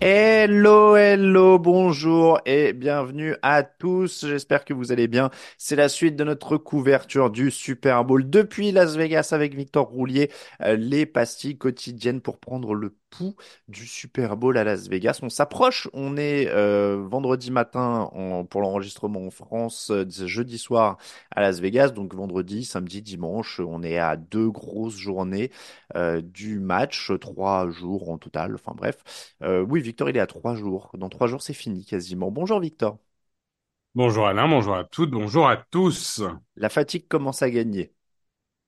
Hello, hello, bonjour et bienvenue à tous. J'espère que vous allez bien. C'est la suite de notre couverture du Super Bowl depuis Las Vegas avec Victor Roulier. Euh, les pastilles quotidiennes pour prendre le pouls du Super Bowl à Las Vegas. On s'approche. On est euh, vendredi matin en- pour l'enregistrement en France, euh, jeudi soir à Las Vegas. Donc vendredi, samedi, dimanche, on est à deux grosses journées euh, du match, trois jours en total. Enfin bref. Euh, oui, Victor, il est à trois jours. Dans trois jours, c'est fini quasiment. Bonjour Victor. Bonjour Alain, bonjour à toutes, bonjour à tous. La fatigue commence à gagner.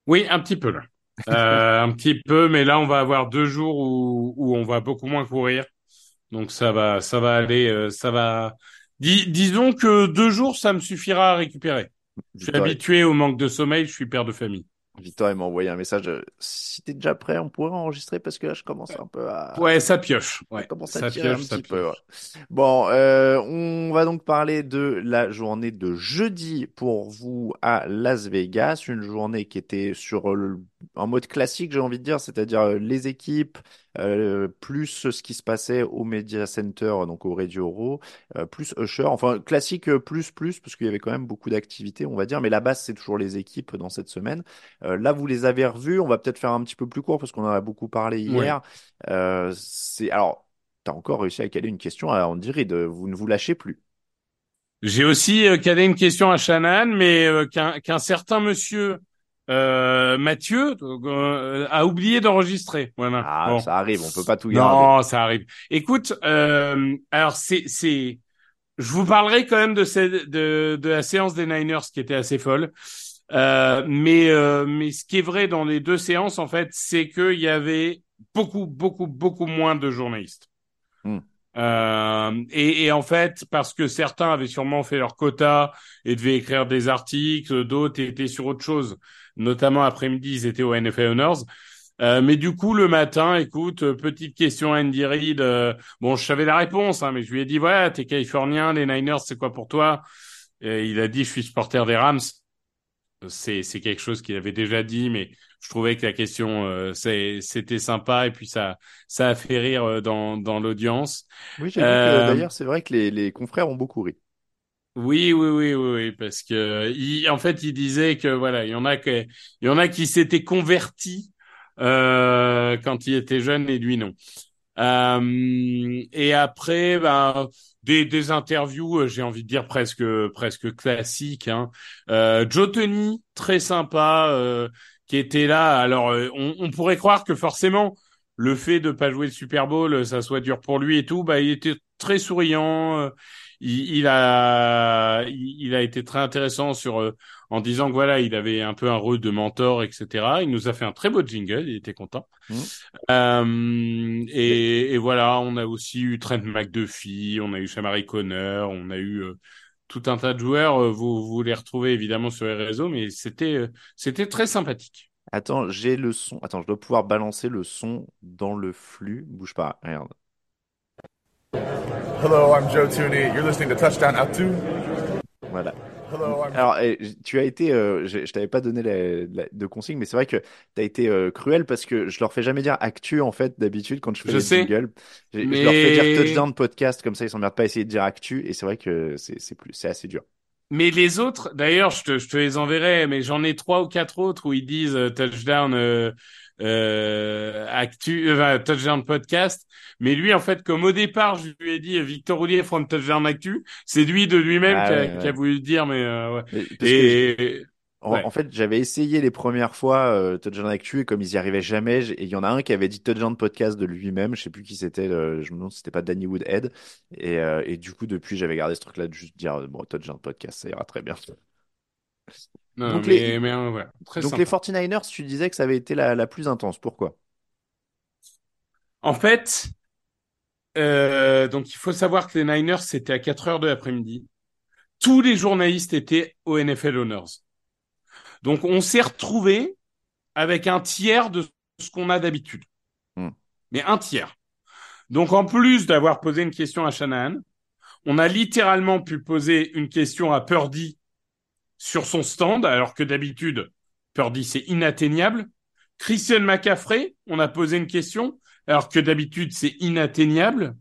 Oui, un petit peu là. Euh, un petit peu, mais là on va avoir deux jours où, où on va beaucoup moins courir. Donc ça va, ça va aller, euh, ça va. Dis- disons que deux jours, ça me suffira à récupérer. Je suis habitué au manque de sommeil, je suis père de famille. Victor il m'a envoyé un message. euh, Si t'es déjà prêt, on pourrait enregistrer parce que là, je commence un peu à... Ouais, ça pioche. Ça Ouais, commence à ça tirer un pioche, ça petit peu. pioche. ouais. Bon, euh, on va donc parler de la journée de jeudi pour vous à Las Vegas, une journée qui était sur le, en mode classique, j'ai envie de dire, c'est-à-dire euh, les équipes, euh, plus ce qui se passait au Media Center, donc au Radio Row, euh, plus Usher, enfin classique euh, plus plus, parce qu'il y avait quand même beaucoup d'activités, on va dire, mais la base c'est toujours les équipes dans cette semaine. Euh, là, vous les avez revus, on va peut-être faire un petit peu plus court parce qu'on en a beaucoup parlé hier. Euh, c'est alors. T'as encore réussi à caler une question à Andy Reid. Vous ne vous lâchez plus. J'ai aussi euh, calé une question à Shannon, mais euh, qu'un qu'un certain monsieur euh, Mathieu euh, a oublié d'enregistrer. Voilà. Ah, Bon. ça arrive, on peut pas tout garder. Non, ça arrive. Écoute, euh, alors c'est c'est, je vous parlerai quand même de cette de de la séance des Niners qui était assez folle. Euh, mais euh, mais ce qui est vrai dans les deux séances en fait, c'est qu'il y avait beaucoup beaucoup beaucoup moins de journalistes. Hmm. Euh, et, et en fait, parce que certains avaient sûrement fait leur quota et devaient écrire des articles, d'autres étaient sur autre chose. Notamment après-midi, ils étaient au NFL Honors. Euh, mais du coup, le matin, écoute, euh, petite question à Andy Reid. euh, bon, je savais la réponse, hein, mais je lui ai dit, voilà, t'es californien, les Niners, c'est quoi pour toi? Et il a dit, je suis supporter des Rams. C'est c'est quelque chose qu'il avait déjà dit, mais je trouvais que la question euh, c'est c'était sympa et puis ça ça a fait rire euh, dans dans l'audience. Oui, j'ai vu que Euh, d'ailleurs, c'est vrai que les, les confrères ont beaucoup ri. Oui, oui, oui, oui, oui, parce que il, en fait, il disait que voilà, il y en a que, il y en a qui s'étaient convertis euh, quand il était jeune et lui non. Euh, et après, ben, des, des interviews, euh, j'ai envie de dire presque presque classiques. Hein. Euh, Joe Tony, très sympa, euh, qui était là. Alors, on, on pourrait croire que forcément, le fait de pas jouer le Super Bowl, ça soit dur pour lui et tout. Bah, il était très souriant. Il, il a il, a été très intéressant sur euh, en disant que voilà, il avait un peu un rôle de mentor, etc. Il nous a fait un très beau jingle. Il était content. Mhm. Euh, et, et voilà, on a aussi eu Trent McDuffie, on a eu Shamari Connor, on a eu euh, tout un tas de joueurs. Vous, vous les retrouvez évidemment sur les réseaux, mais c'était euh, c'était très sympathique. Attends, j'ai le son. Attends, je dois pouvoir balancer le son dans le flux. Bouge pas, regarde. Hello, I'm Joe Tooney. You're listening to Touchdown Out 2. Voilà. Alors, eh, tu as été, euh, je, je t'avais pas donné la, la- de consigne, mais c'est vrai que tu as été euh, cruel parce que je leur fais jamais dire actu en fait d'habitude quand je fais Je les sais, jingles. Je, je leur fais dire touchdown podcast comme ça ils s'emmerdent pas à essayer de dire actu et c'est vrai que c'est c'est plus c'est assez dur. mais les autres, d'ailleurs, je te, je te les enverrai, mais j'en ai trois ou quatre autres où ils disent euh, touchdown euh, euh, actu, euh, enfin, touchdown podcast. Mais lui, en fait, comme au départ, je lui ai dit Victor Roulier from touchdown actu, c'est lui de lui-même Ah qui a, ouais, qui a voulu dire, mais euh, ouais. Mais- Et en, ouais. en fait j'avais essayé les premières fois euh, touchdown actu et comme ils y arrivaient jamais, et il y en a un qui avait dit touchdown podcast de lui-même, je sais plus qui c'était, euh, je me demande si c'était pas Danny Woodhead et, euh, et du coup depuis j'avais gardé ce truc-là de juste dire bon touchdown podcast ça ira très bien. Non, Donc mais, les mais euh, voilà, très donc les sympa. 49ers, tu disais que ça avait été la, la plus intense. Pourquoi? En fait, euh, donc il faut savoir que les Niners, c'était à 4 heures de l'après-midi. Tous les journalistes étaient au NFL Honors. Donc on s'est retrouvé avec un tiers de ce qu'on a d'habitude. Hmm. Mais un tiers. Donc en plus d'avoir posé une question à Shanahan, on a littéralement pu poser une question à Purdy sur son stand, alors que d'habitude, Purdy c'est inatteignable. Christian McCaffrey, on a posé une question, alors que d'habitude c'est inatteignable.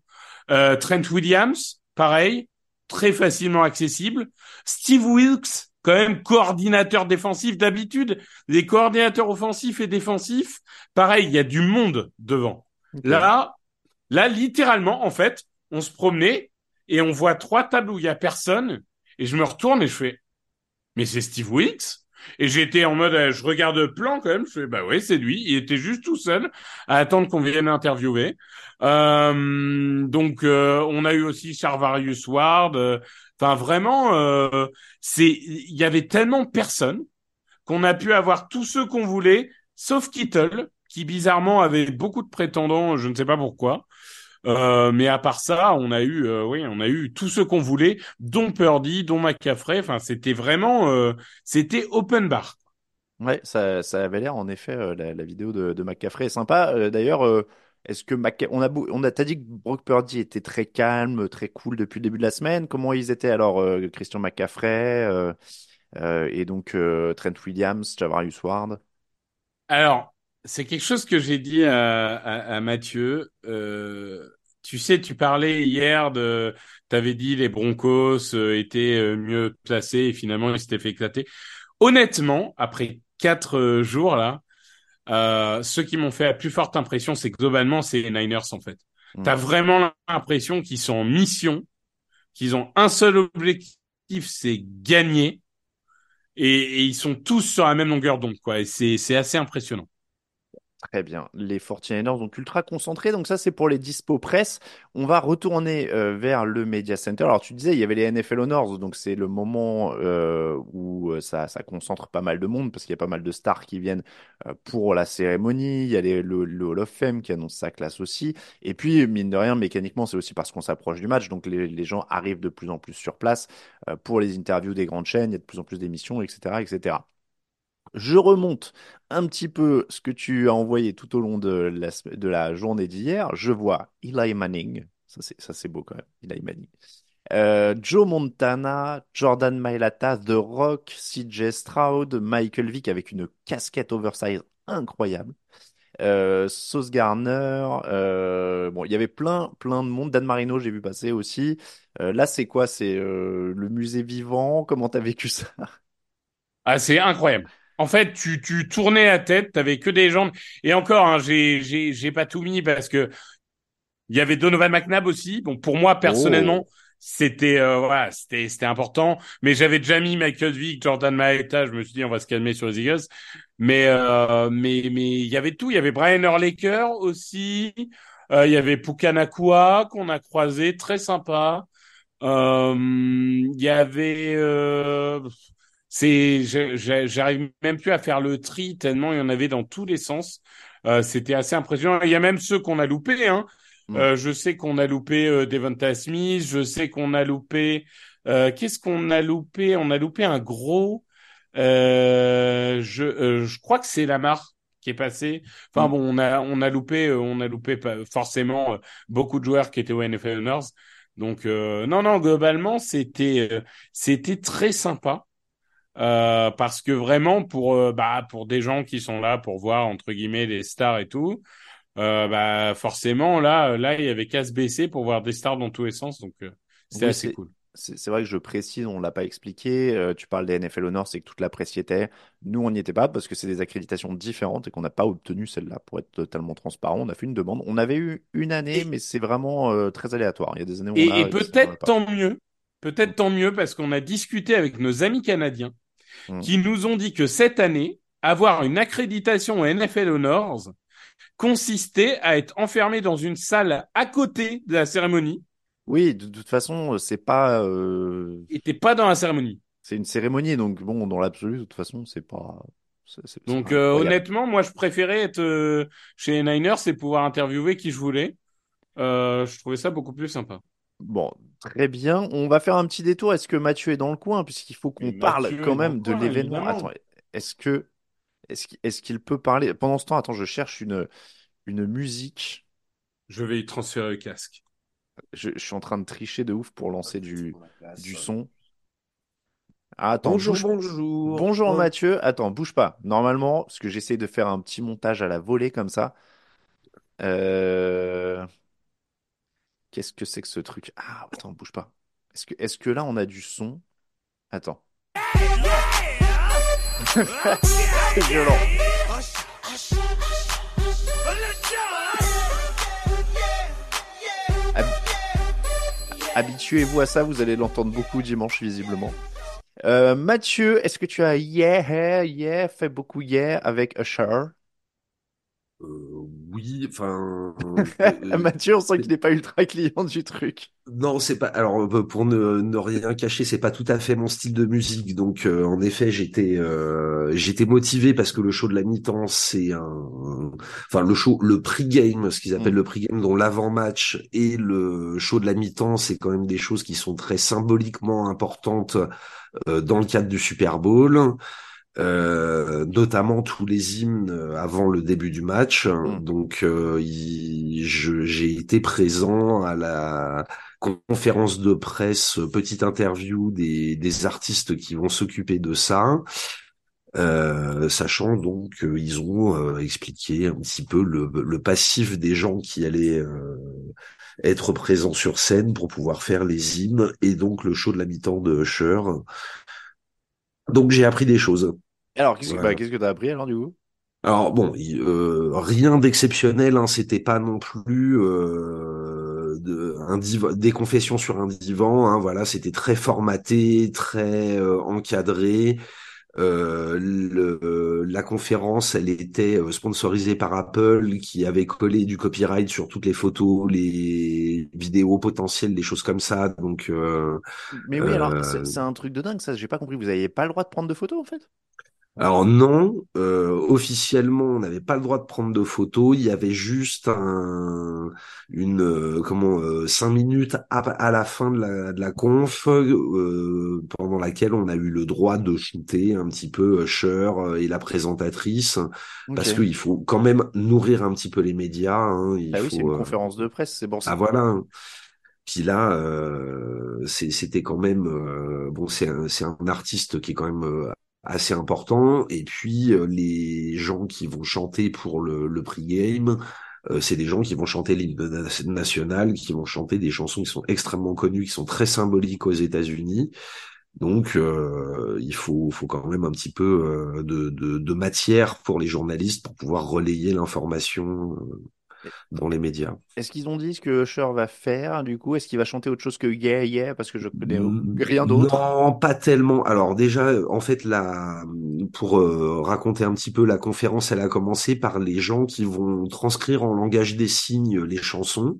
Euh, Trent Williams, pareil, très facilement accessible. Steve Wilkes, quand même coordinateur défensif d'habitude. Les coordinateurs offensifs et défensifs, pareil, il y a du monde devant. Là, là, littéralement, en fait, on se promenait et on voit trois tables où il y a personne et je me retourne et je fais, mais c'est Steve Wilkes? Et j'étais en mode, euh, je regarde plan quand même, je fais, bah oui, c'est lui. Il était juste tout seul à attendre qu'on vienne l'interviewer. Euh, donc, euh, on a eu aussi Charvarius Ward. euh, Enfin, vraiment, euh, c'est, il y avait tellement de personnes qu'on a pu avoir tous ceux qu'on voulait, sauf Kittle, qui bizarrement avait beaucoup de prétendants, je ne sais pas pourquoi. Euh, mais à part ça, on a eu, euh, oui, on a eu tous ceux qu'on voulait, dont Purdy, dont McCaffrey. Enfin, c'était vraiment, euh, c'était open bar. Ouais, ça, ça avait l'air en effet euh, la, la vidéo de, de McCaffrey est sympa. Euh, d'ailleurs, euh, est-ce que Mc... on a on a t'as dit que Brock Purdy était très calme, très cool depuis le début de la semaine. Comment ils étaient alors euh, Christian McCaffrey euh, euh, et donc euh, Trent Williams, Javarius Ward? Alors, c'est quelque chose que j'ai dit à, à, à Mathieu. Euh, tu sais, tu parlais hier de, t'avais dit les Broncos euh, étaient euh, mieux placés et finalement ils s'étaient fait éclater. Honnêtement, après quatre jours là, euh, ceux qui m'ont fait la plus forte impression, c'est que globalement, c'est les Niners en fait. Hmm. T'as vraiment l'impression qu'ils sont en mission, qu'ils ont un seul objectif, c'est gagner, et, et ils sont tous sur la même longueur d'onde quoi. Et c'est c'est assez impressionnant. Très bien. Les 49ers sont ultra concentrés. Donc ça, c'est pour les dispo presse. On va retourner euh, vers le Media Center. Alors tu disais, il y avait les NFL Honors. Donc c'est le moment euh, où euh, ça, concentre pas mal de monde parce qu'il y a pas mal de stars qui viennent pour la cérémonie. Il y a le, Hall of Fame qui annonce sa classe aussi. Et puis, mine de rien, mécaniquement, c'est aussi parce qu'on s'approche du match. Donc les, les gens arrivent de plus en plus sur place pour les interviews des grandes chaînes. Il y a de plus en plus d'émissions, etc., etc. Je remonte un petit peu ce que tu as envoyé tout au long de la, journée d'hier. Je vois Eli Manning. Ça, c'est, beau quand même. Eli Manning. Euh, Joe Montana, Jordan Mailata, The Rock, CJ Stroud, Michael Vick avec une casquette oversize incroyable. Euh, Sauce Garner. euh, bon, il y avait plein, plein de monde. Dan Marino, j'ai vu passer aussi. Euh, là, c'est quoi? C'est le musée vivant? Comment t'as vécu ça? Ah, c'est incroyable. En fait, tu, tu tournais la tête, t'avais que des gens. Et encore, hein, j'ai, j'ai, j'ai pas tout mis parce que il y avait Donovan McNabb aussi. Bon, pour moi, personnellement, Oh. c'était, euh, voilà, c'était, c'était important. Mais j'avais déjà mis Michael Vick, Jordan Maeta. Je me suis dit, on va se calmer sur les Eagles. Mais, euh, mais, mais il y avait tout. Il y avait Brian Urlacher aussi. Euh, il y avait Pukanakua qu'on a croisé, très sympa. Euh, il y avait, euh, c'est, j'arrive même plus à faire le tri tellement il y en avait dans tous les sens. Euh, c'était assez impressionnant. Il y a même ceux qu'on a loupés. Hein. Mm. Euh, je sais qu'on a loupé euh, Devonta Smith. Je sais qu'on a loupé. Euh, Qu'est-ce qu'on a loupé? On a loupé un gros. Euh, je, euh, je crois que c'est Lamar qui est passé. Enfin Mm. bon, on a on a loupé, on a loupé forcément beaucoup de joueurs qui étaient au NFL Honors. Donc euh, non, non, globalement, c'était euh, c'était très sympa. Euh, parce que vraiment pour euh, bah pour des gens qui sont là pour voir entre guillemets les stars et tout euh, bah forcément là là il y avait qu'à se baisser pour voir des stars dans tous les sens donc c'était Oui, assez cool c'est vrai que je précise, on l'a pas expliqué. tu parles des NFL Honors, c'est que toute la presse y était. Nous, on n'y était pas parce que c'est des accréditations différentes et qu'on n'a pas obtenu celle-là. Pour être totalement transparent, on a fait une demande. On avait eu une année, et mais c'est vraiment très aléatoire. Il y a des années où on et, a et on peut-être tant mieux peut-être tant mieux parce qu'on a discuté avec nos amis canadiens Mm. qui nous ont dit que cette année avoir une accréditation au NFL Honors consistait à être enfermé dans une salle à côté de la cérémonie Oui, de, de toute façon, c'est pas, euh, et t'es pas dans la cérémonie c'est une cérémonie, donc bon, dans l'absolu, de toute façon, c'est pas, Donc euh, honnêtement, moi je préférais être euh, chez les Niners et pouvoir interviewer qui je voulais. Euh, je trouvais ça beaucoup plus sympa. Bon, très bien. On va faire un petit détour. Est-ce que Mathieu est dans le coin? Puisqu'il faut qu'on parle quand même de l'événement. Attends, est-ce que, est-ce qu'il, peut parler? Pendant ce temps, attends, je cherche une, une musique. Je vais y transférer le casque. Je, je suis en train de tricher de ouf pour lancer du, du son. Ah, attends, Bonjour, bouge. bonjour. Bonjour Oh, Mathieu. Attends, bouge pas. Normalement, parce que j'essaie de faire un petit montage à la volée comme ça. Euh, Qu'est-ce que c'est que ce truc? Ah, attends, bouge pas. Est-ce que, est-ce que là, on a du son? Attends. C'est violent. Habituez-vous à ça, vous allez l'entendre beaucoup dimanche, visiblement. Euh, Mathieu, est-ce que tu as yeah, yeah, fait beaucoup yeah avec Usher? euh, oui, enfin, euh, Mathieu, on sent qu'il n'est pas ultra client du truc. non, c'est pas. Alors, euh, pour ne, ne rien cacher, c'est pas tout à fait mon style de musique. Donc, euh, en effet, j'étais, euh, j'étais motivé parce que le show de la mi-temps, c'est un, enfin, le show, le pre-game, ce qu'ils appellent Mm. le pre-game, dont l'avant-match et le show de la mi-temps, c'est quand même des choses qui sont très symboliquement importantes euh, dans le cadre du Super Bowl. Euh, notamment tous les hymnes euh, avant le début du match. Mm. Donc, euh, j'ai été présent à la conférence de presse, euh, petite interview des, des artistes qui vont s'occuper de ça. Euh, sachant donc qu'ils ont euh, expliqué un petit peu le, le passif des gens qui allaient euh, être présents sur scène pour pouvoir faire les hymnes et donc le show de la mi-temps de Usher. Donc j'ai appris des choses. Alors, qu'est-ce que Voilà. bah, qu'est-ce que t'as appris alors du coup? Alors bon, il- euh, rien d'exceptionnel, hein, c'était pas non plus euh, de, un divan, des confessions sur un divan, hein, voilà, c'était très formaté, très euh, encadré. Euh, le, euh, la conférence, elle était sponsorisée par Apple, qui avait collé du copyright sur toutes les photos, les vidéos potentielles, des choses comme ça. Donc, euh, Mais oui, alors, euh, c'est c'est un truc de dingue ça, j'ai pas compris. Vous aviez pas le droit de prendre de photos en fait? Alors non, euh, officiellement, on n'avait pas le droit de prendre de photos. Il y avait juste un, une, euh, comment, euh, cinq minutes à, à la fin de la, de la conf, euh, pendant laquelle on a eu le droit de shooter un petit peu Usher euh, et la présentatrice, parce qu'il faut quand même nourrir un petit peu les médias. Hein, il Bah oui, c'est une conférence de presse, c'est pour ah voilà. Puis là, euh, c'était quand même euh, bon. C'est un, un artiste qui est quand même euh, assez important. Et puis euh, les gens qui vont chanter pour le, le pre-game, euh, c'est des gens qui vont chanter l'hymne na- national, qui vont chanter des chansons qui sont extrêmement connues, qui sont très symboliques aux États-Unis. Donc euh, il faut, faut quand même un petit peu euh, de, de, de matière pour les journalistes pour pouvoir relayer l'information dans les médias. Est-ce qu'ils ont dit ce que Usher va faire du coup? Est-ce qu'il va chanter autre chose que Yeah Yeah? Parce que je connais rien d'autre? Non, pas tellement. Alors déjà, en fait, la, pour euh, raconter un petit peu la conférence, elle a commencé par les gens qui vont transcrire en langage des signes les chansons.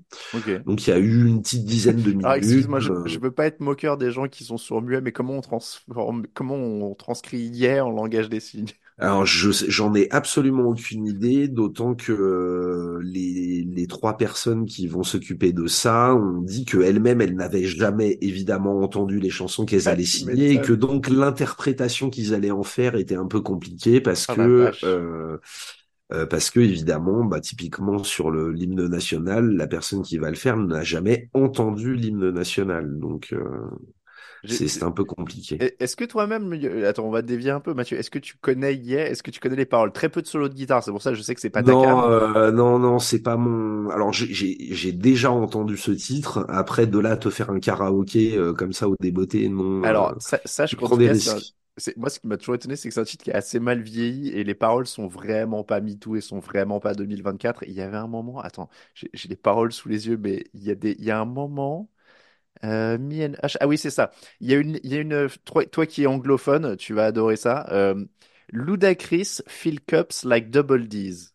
Donc il y a eu une petite dizaine de Alors, minutes. excuse-moi, je, euh, je veux pas être moqueur des gens qui sont sur muet, mais comment on transforme, comment on transcrit Yeah en langage des signes? Alors je j'en ai absolument aucune idée, d'autant que euh, les, les trois personnes qui vont s'occuper de ça ont dit que elles-mêmes elles n'avaient jamais évidemment entendu les chansons qu'elles Ah, allaient signer et que donc l'interprétation qu'ils allaient en faire était un peu compliquée parce Ah que euh, Euh, parce que évidemment, bah, typiquement sur le l'hymne national, la personne qui va le faire n'a jamais entendu l'hymne national, donc euh, c'est un peu compliqué. Est-ce que toi-même, attends, on va dévier un peu, Mathieu. Est-ce que tu connais Yeah Est-ce que tu connais les paroles? Très peu de solos de guitare, c'est pour ça que je sais que c'est pas ta Non, cam. euh, non, non, c'est pas mon. Alors j'ai déjà entendu ce titre. Après, de là à te faire un karaoké euh, comme ça au débeauté, non. euh, Alors, sache tu qu'en prends des risques. moi, ce qui m'a toujours étonné, c'est que c'est un titre qui est assez mal vieilli et les paroles sont vraiment pas MeToo et sont vraiment pas 2024. Il y avait un moment, attends, j'ai j'ai les paroles sous les yeux, mais il y a des, il y a un moment, euh, Me and Hush- ah oui, c'est ça. Il y a une, il y a une, toi, toi qui es anglophone, tu vas adorer ça. Euh, Ludacris fill cups like double D's.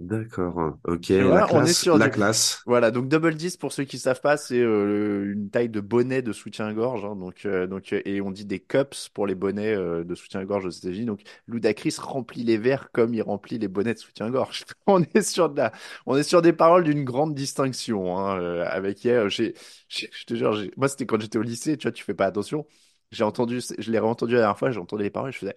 D'accord. Ok, Tu la vois, on est classe, sur la du, classe. Voilà, donc double 10 pour ceux qui savent pas, c'est euh, une taille de bonnet de soutien-gorge. hein, donc, euh, donc, euh, et on dit des cups pour les bonnets euh, de soutien-gorge aux États-Unis. Donc Ludacris remplit les verres comme il remplit les bonnets de soutien-gorge. On est sur de la, on est sur des paroles d'une grande distinction. Hein, euh, avec hier, j'ai, j'ai- je te jure, j'ai- moi c'était quand j'étais au lycée. Tu vois, tu fais pas attention. J'ai entendu, je l'ai réentendu la dernière fois. J'ai entendu les paroles. Je faisais,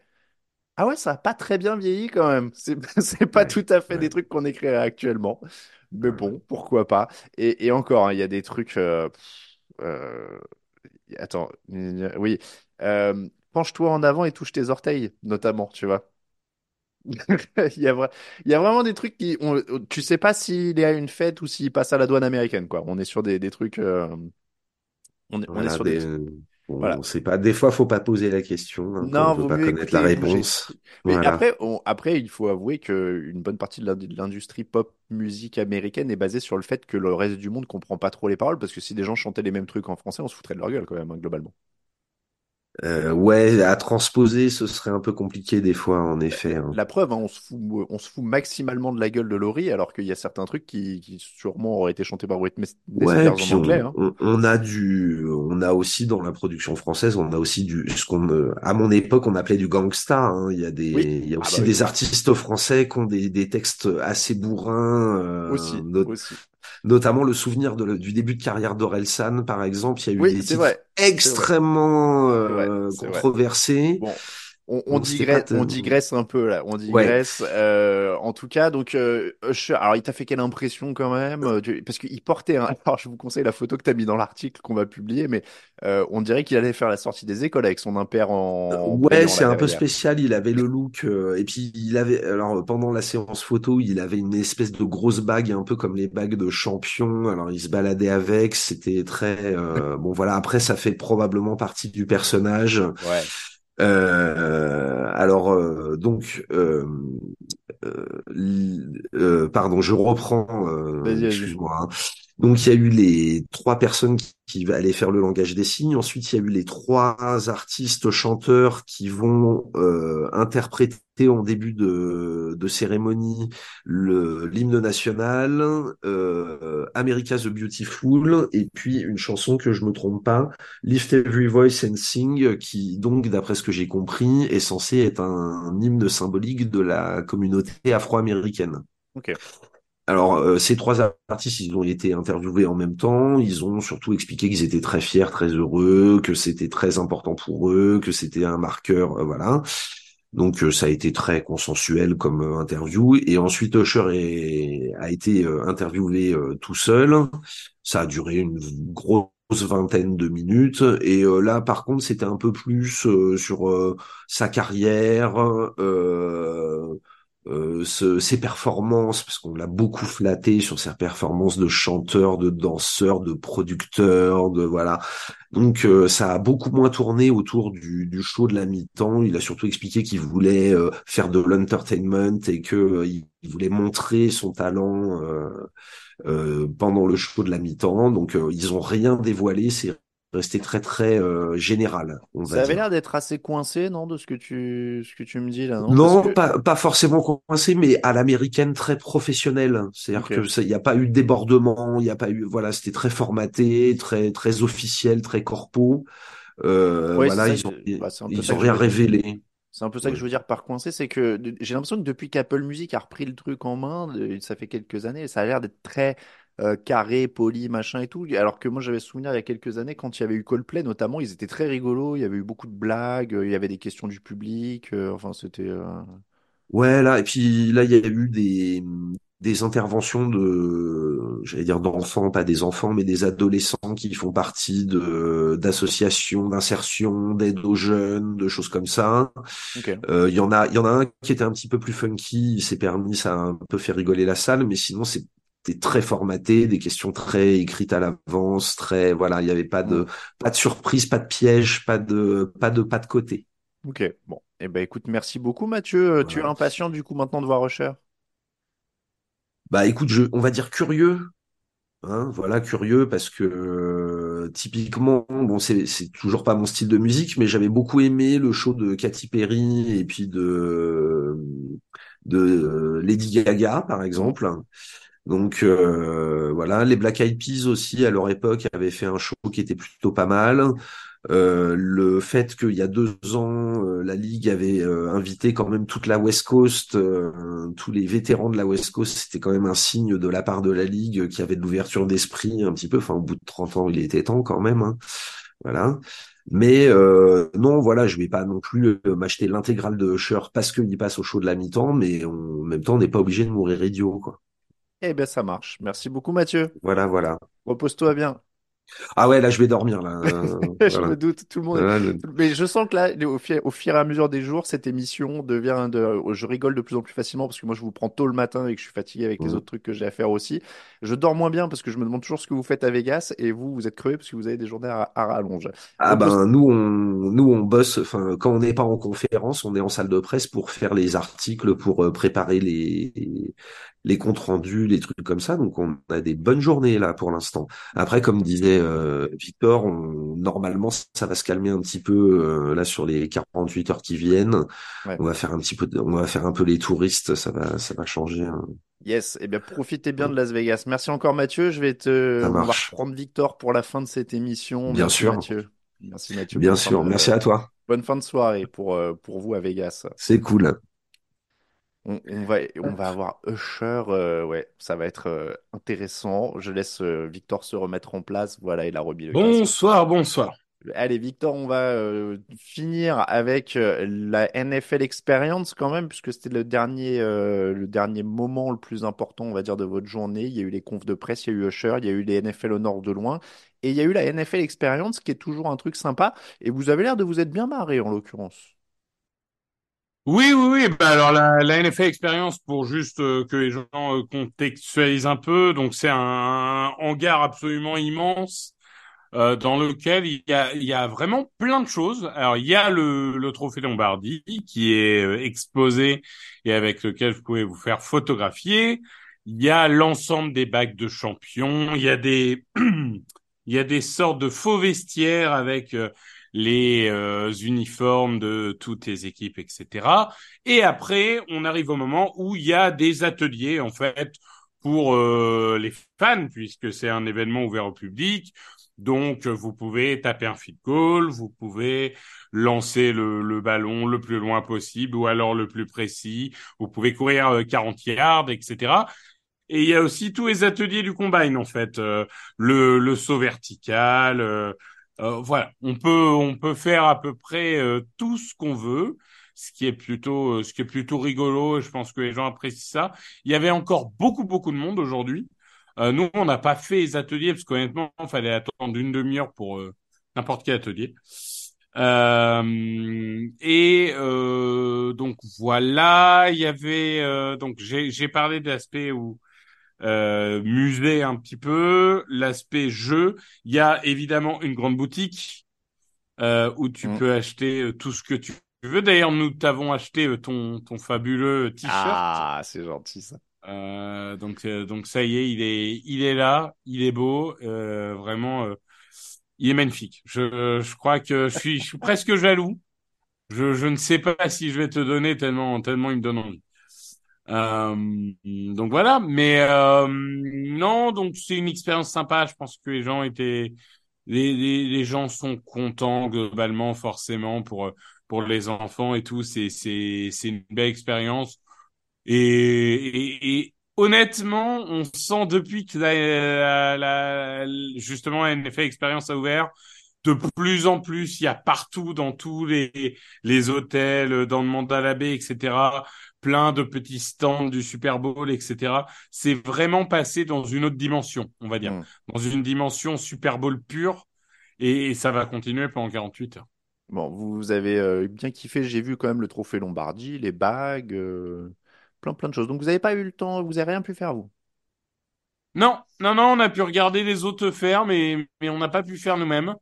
ah ouais, ça a pas très bien vieilli quand même. C'est, c'est pas Ouais, tout à fait des ouais, trucs qu'on écrirait actuellement. Mais ouais. bon, pourquoi pas. Et, et encore, hein, il y a des trucs. euh, pff, euh, attends, gna gna, oui. Euh, penche-toi en avant et touche tes orteils, notamment, tu vois. Il y a, vra- il y a vraiment des trucs qui. On, tu sais pas s'il est à une fête ou s'il passe à la douane américaine, quoi. On est sur des, des trucs. euh, on est, on est Voilà, sur des. des... Voilà. Bon, c'est pas. Des fois, faut pas poser la question hein, on Non, vaut pas connaître la réponse. Mais Voilà. après, on- après, il faut avouer que une bonne partie de l'industrie pop musique américaine est basée sur le fait que le reste du monde comprend pas trop les paroles, parce que si des gens chantaient les mêmes trucs en français, on se foutrait de leur gueule quand même, hein, globalement. Euh, ouais, à transposer, ce serait un peu compliqué des fois, en effet. hein. La preuve, hein, on se fout, on se fout maximalement de la gueule de Laurie, alors qu'il y a certains trucs qui, qui sûrement auraient été chantés par Britney Ouais, Spears puis en anglais. on, hein. on, on a du, on a aussi dans la production française, on a aussi du, ce qu'on, euh, à mon époque, on appelait du gangsta. hein. Il y a des, Oui, il y a ah aussi bah oui, des artistes français qui ont des, des textes assez bourrins, euh, aussi, not- aussi. Notamment le souvenir de, du début de carrière d'Orelsan, par exemple. Il y a eu Oui, des titres vrai, extrêmement euh, c'est vrai. controversés. Bon, on, on digresse, on digresse un peu là, on ouais. digresse. euh, en tout cas, donc euh, Usher, alors il t'a fait quelle impression quand même? euh, tu- Parce qu'il portait un. Alors je vous conseille la photo que t'as mis dans l'article qu'on va publier, mais euh, on dirait qu'il allait faire la sortie des écoles avec son impair en, en Ouais, c'est un peu spécial. Il avait le look, euh, et puis il avait, alors pendant la séance photo, il avait une espèce de grosse bague, un peu comme les bagues de champion. Alors il se baladait avec, c'était très, euh, bon voilà. Après, ça fait probablement partie du personnage. Ouais. Euh, alors euh, donc, euh, euh, euh, pardon, je reprends. euh, excuse-moi. hein. Donc il y a eu les trois personnes qui, allaient faire le langage des signes. Ensuite, il y a eu les trois artistes chanteurs qui vont euh, interpréter en début de, cérémonie le l'hymne national, euh, America's the Beautiful, et puis une chanson que je me trompe pas, Lift Every Voice and Sing, qui donc, d'après ce que j'ai compris, est censé être un, hymne symbolique de la communauté afro-américaine. Alors, euh, ces trois artistes, ils ont été interviewés en même temps. Ils ont surtout expliqué qu'ils étaient très fiers, très heureux, que c'était très important pour eux, que c'était un marqueur, euh, voilà. Donc, euh, ça a été très consensuel comme interview. Et ensuite, Usher a été interviewé tout seul. Ça a duré une grosse vingtaine de minutes. Et là, par contre, c'était un peu plus sur sa carrière. Euh, ce- ses performances, parce qu'on l'a beaucoup flatté sur ses performances de chanteur, de danseur, de producteur, de voilà. Donc euh, ça a beaucoup moins tourné autour du, du show de la mi-temps. Il a surtout expliqué qu'il voulait euh, faire de l'entertainment et que euh, il voulait montrer son talent euh, pendant le show de la mi-temps. Donc ils ont rien dévoilé. Resté très très euh, général, on va Ça avait l'air d'être assez coincé, non, de ce que tu, ce que tu me dis là, non? Non, que, pas, pas forcément coincé, mais à l'américaine très professionnelle. C'est-à-dire ok. que il n'y a pas eu de débordement, il n'y a pas eu, voilà, c'était très formaté, très très officiel, très corpo. Euh, Ouais, voilà, ils ont que, bah, ils ont rien révélé. C'est un peu ça que je veux dire par coincé, c'est que j'ai l'impression que depuis qu'Apple Music a repris le truc en main, ça fait quelques années, ça a l'air d'être très euh, carré, poli, machin et tout. Alors que moi j'avais souvenir il y a quelques années, quand il y avait eu Coldplay notamment, ils étaient très rigolos, il y avait eu beaucoup de blagues, euh, il y avait des questions du public, euh, enfin c'était... euh, Ouais, là, et puis là, il y a eu des, des interventions de, j'allais dire d'enfants, pas des enfants, mais des adolescents qui font partie de d'associations d'insertion, d'aide aux jeunes, de choses comme ça. Ok. Euh, Il y en a, il y en a un qui était un petit peu plus funky, il s'est permis, ça a un peu fait rigoler la salle, mais sinon c'était très formaté, des questions très écrites à l'avance, très voilà, il y avait pas de pas de surprise, pas de piège, pas de pas de pas de côté. Ok. Bon. Eh ben, écoute, merci beaucoup, Mathieu. Euh, Tu es impatient, du coup, maintenant de voir Usher? Bah écoute, je, on va dire curieux, hein, voilà, curieux parce que euh, typiquement, bon, c'est c'est toujours pas mon style de musique, mais j'avais beaucoup aimé le show de Katy Perry et puis de de Lady Gaga, par exemple. Donc euh, voilà, les Black Eyed Peas aussi à leur époque avaient fait un show qui était plutôt pas mal. Euh, le fait qu'il y a deux ans, euh, la Ligue avait invité quand même toute la West Coast, tous les vétérans de la West Coast, c'était quand même un signe de la part de la Ligue qui avait de l'ouverture d'esprit un petit peu. Enfin, au bout de 30 ans, il était temps quand même. hein. Voilà. Mais non, voilà, je vais pas non plus m'acheter l'intégrale de Usher parce qu'il passe au show de la mi-temps, mais en même temps, on n'est pas obligé de mourir idiot, quoi. Eh ben, ça marche. Merci beaucoup, Mathieu. Voilà, voilà. Repose-toi bien. Ah ouais, là, je vais dormir, là. euh, Je voilà. me doute, tout le monde. Le- Mais je sens que là, au fur, au fur et à mesure des jours, cette émission devient de, je rigole de plus en plus facilement parce que moi, je vous prends tôt le matin et que je suis fatigué avec les Mhm. autres trucs que j'ai à faire aussi. Je dors moins bien parce que je me demande toujours ce que vous faites à Vegas et vous, vous êtes crevé parce que vous avez des journées à, à rallonge. Ah ben nous on nous on bosse enfin quand on n'est pas en conférence on est en salle de presse pour faire les articles pour euh, préparer les les comptes rendus les trucs comme ça donc on a des bonnes journées là pour l'instant après comme disait euh, Victor on, normalement ça va se calmer un petit peu euh, là sur les 48 heures qui viennent Ouais. on va faire un petit peu on va faire un peu les touristes ça va ça va changer hein. Yes, eh bien profitez bien de Las Vegas. Merci encore Mathieu. Je vais te, on va reprendre Victor pour la fin de cette émission. Bien Merci sûr. Mathieu. Merci Mathieu. bien sûr de- merci à toi Bonne fin de soirée pour, euh, pour vous à Vegas. c'est cool On, on va, on va avoir Usher, euh, ouais, ça va être euh, intéressant. Je laisse euh, Victor se remettre en place. Voilà, il a remis le casque. Bonsoir, bonsoir. Allez, Victor, on va finir avec la NFL Experience quand même, puisque c'était le dernier, le dernier moment le plus important, on va dire, de votre journée. Il y a eu les confs de presse, il y a eu Usher, il y a eu les NFL au nord de loin, et il y a eu la NFL Experience, qui est toujours un truc sympa. Et vous avez l'air de vous être bien marré, en l'occurrence. Oui, oui, oui. Bah alors la, la NFL Experience, pour juste euh, que les gens euh, contextualisent un peu, donc c'est un, un hangar absolument immense euh, dans lequel il y a, il y a vraiment plein de choses. Alors il y a le, le trophée Lombardie qui est euh, exposé et avec lequel vous pouvez vous faire photographier. Il y a l'ensemble des bacs de champions. Il y a des il y a des sortes de faux vestiaires avec euh, les euh, uniformes de toutes les équipes, etc. Et après, on arrive au moment où il y a des ateliers, en fait, pour euh, les fans, puisque c'est un événement ouvert au public. Donc, euh, vous pouvez taper un field goal, vous pouvez lancer le, le ballon le plus loin possible ou alors le plus précis. Vous pouvez courir euh, 40 yards, etc. Et il y a aussi tous les ateliers du combine, en fait. Euh, le, le saut vertical, euh, euh, voilà, on peut on peut faire à peu près euh, tout ce qu'on veut, ce qui est plutôt euh, ce qui est plutôt rigolo. Et je pense que les gens apprécient ça. Il y avait encore beaucoup beaucoup de monde aujourd'hui. Euh, nous, on n'a pas fait les ateliers parce qu'honnêtement, il fallait attendre une demi-heure pour euh, n'importe quel atelier. Euh, et euh, donc voilà, il y avait euh, donc j'ai j'ai parlé de l'aspect où euh, musée un petit peu, l'aspect jeu. Il y a évidemment une grande boutique euh, où tu Mm. peux acheter euh, tout ce que tu veux. D'ailleurs, nous t'avons acheté ton ton fabuleux t-shirt. Ah, c'est gentil ça. Euh, donc donc ça y est, il est il est là, il est beau, vraiment, il est magnifique. Je je crois que je suis je suis presque jaloux. Je je ne sais pas si je vais te donner tellement tellement il me donne envie. Euh, donc voilà, mais euh, non, donc c'est une expérience sympa. Je pense que les gens étaient, les, gens sont contents globalement, forcément pour pour les enfants et tout. C'est c'est c'est une belle expérience. Et, et, honnêtement, on sent depuis que la, la, la- justement la NFL Experience a ouvert de plus en plus, il y a partout dans tous les les hôtels, dans le Mandala Bay, etc. Plein de petits stands du Super Bowl, etc. C'est vraiment passé dans une autre dimension, on va dire, Mm. dans une dimension Super Bowl pure, et, ça va continuer pendant 48 heures. Bon, vous avez euh, bien kiffé, j'ai vu quand même le trophée Lombardie, les bagues, euh, plein plein de choses. Donc vous n'avez pas eu le temps, vous n'avez rien pu faire, vous? Non, non, non, on a pu regarder les autres faire, mais mais on n'a pas pu faire nous-mêmes.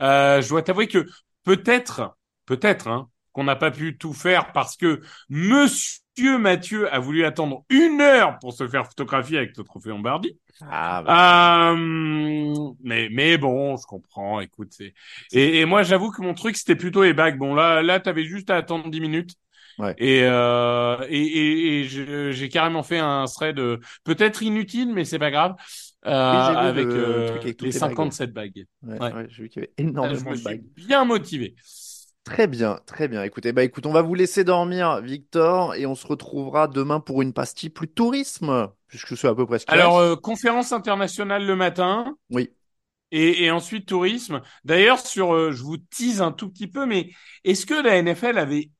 Euh, je dois t'avouer que peut-être, peut-être, hein, qu'on n'a pas pu tout faire parce que Monsieur Mathieu a voulu attendre une heure pour se faire photographier avec le trophée Lombardi. Ah, bah, Euh, mais mais bon, je comprends. Écoute, c'est et, et moi j'avoue que mon truc c'était plutôt les bagues. Bon là là t'avais juste à attendre 10 minutes. Ouais. Et, euh, et, et, et j'ai carrément fait un thread euh, peut-être inutile, mais c'est pas grave, euh, Oui, avec le euh, avec les les bagues, 57 bagues. ouais, ouais. ouais, j'ai vu qu'il y avait je énormément me de bagues. bien motivé. Très bien, très bien. Écoutez, bah écoute, on va vous laisser dormir, Victor, et on se retrouvera demain pour une pastille plus tourisme, puisque c'est à peu près ce Alors, euh, conférence internationale le matin Oui. et, et ensuite tourisme. D'ailleurs, sur, euh, je vous tease un tout petit peu, mais est-ce que la NFL avait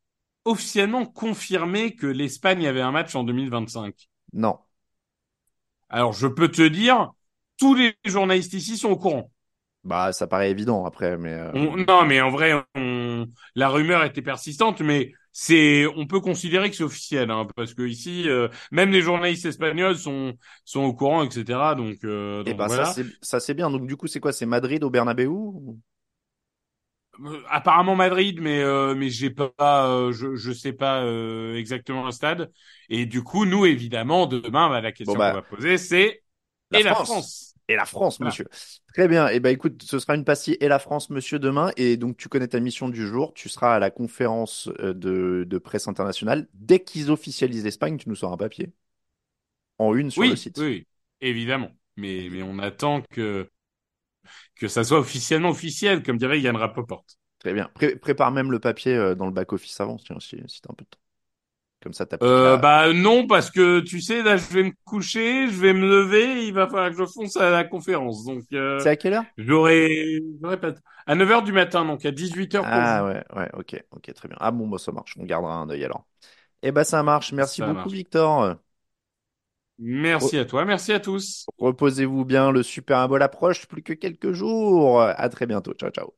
officiellement confirmé que l'Espagne avait un match en 2025? Non. Alors, je peux te dire, tous les journalistes ici sont au courant. Bah, ça paraît évident après, mais euh, On- non, mais en vrai, on- la rumeur était persistante, mais c'est, on peut considérer que c'est officiel, hein, parce que ici, euh, même les journalistes espagnols sont sont au courant, etc. Donc, euh, eh donc ben, voilà. ça c'est ça c'est bien. Donc du coup, c'est quoi? C'est Madrid au Euh, apparemment Madrid, mais euh, mais j'ai pas, euh, je je sais pas euh, exactement le stade. Et du coup, nous évidemment, demain, bah, la question Bon, bah, qu'on va poser, c'est la et la France. Et la France, Voilà. monsieur. Très bien. Eh ben, écoute, ce sera une pastille et la France, monsieur, demain. Et donc, tu connais ta mission du jour. Tu seras à la conférence euh, de, de presse internationale. Dès qu'ils officialisent l'Espagne, tu nous sors un papier. En une sur Oui, le site. oui, évidemment. Mais mais on attend que que ça soit officiellement officiel, comme dirait Yann Rapoport. Très bien. Pré- prépare même le papier euh, dans le back-office avant, tiens, si, si t'as un peu de temps. Comme ça, t'appliques Euh, la- bah non, parce que tu sais, là, je vais me coucher, je vais me lever, il va falloir que je fonce à la conférence. Donc, euh, C'est à quelle heure? j'aurai, pas à 9 heures du matin, donc à 18 heures pour Ah ouais, ouais, ok, ok, très bien. Ah bon, bah ça marche. On gardera un œil alors. Eh ben, ça marche. Merci Ça beaucoup, marche. Victor. Merci à toi, merci à tous. Reposez-vous bien. Le Super Bowl approche. Plus que quelques jours. À très bientôt. Ciao, ciao.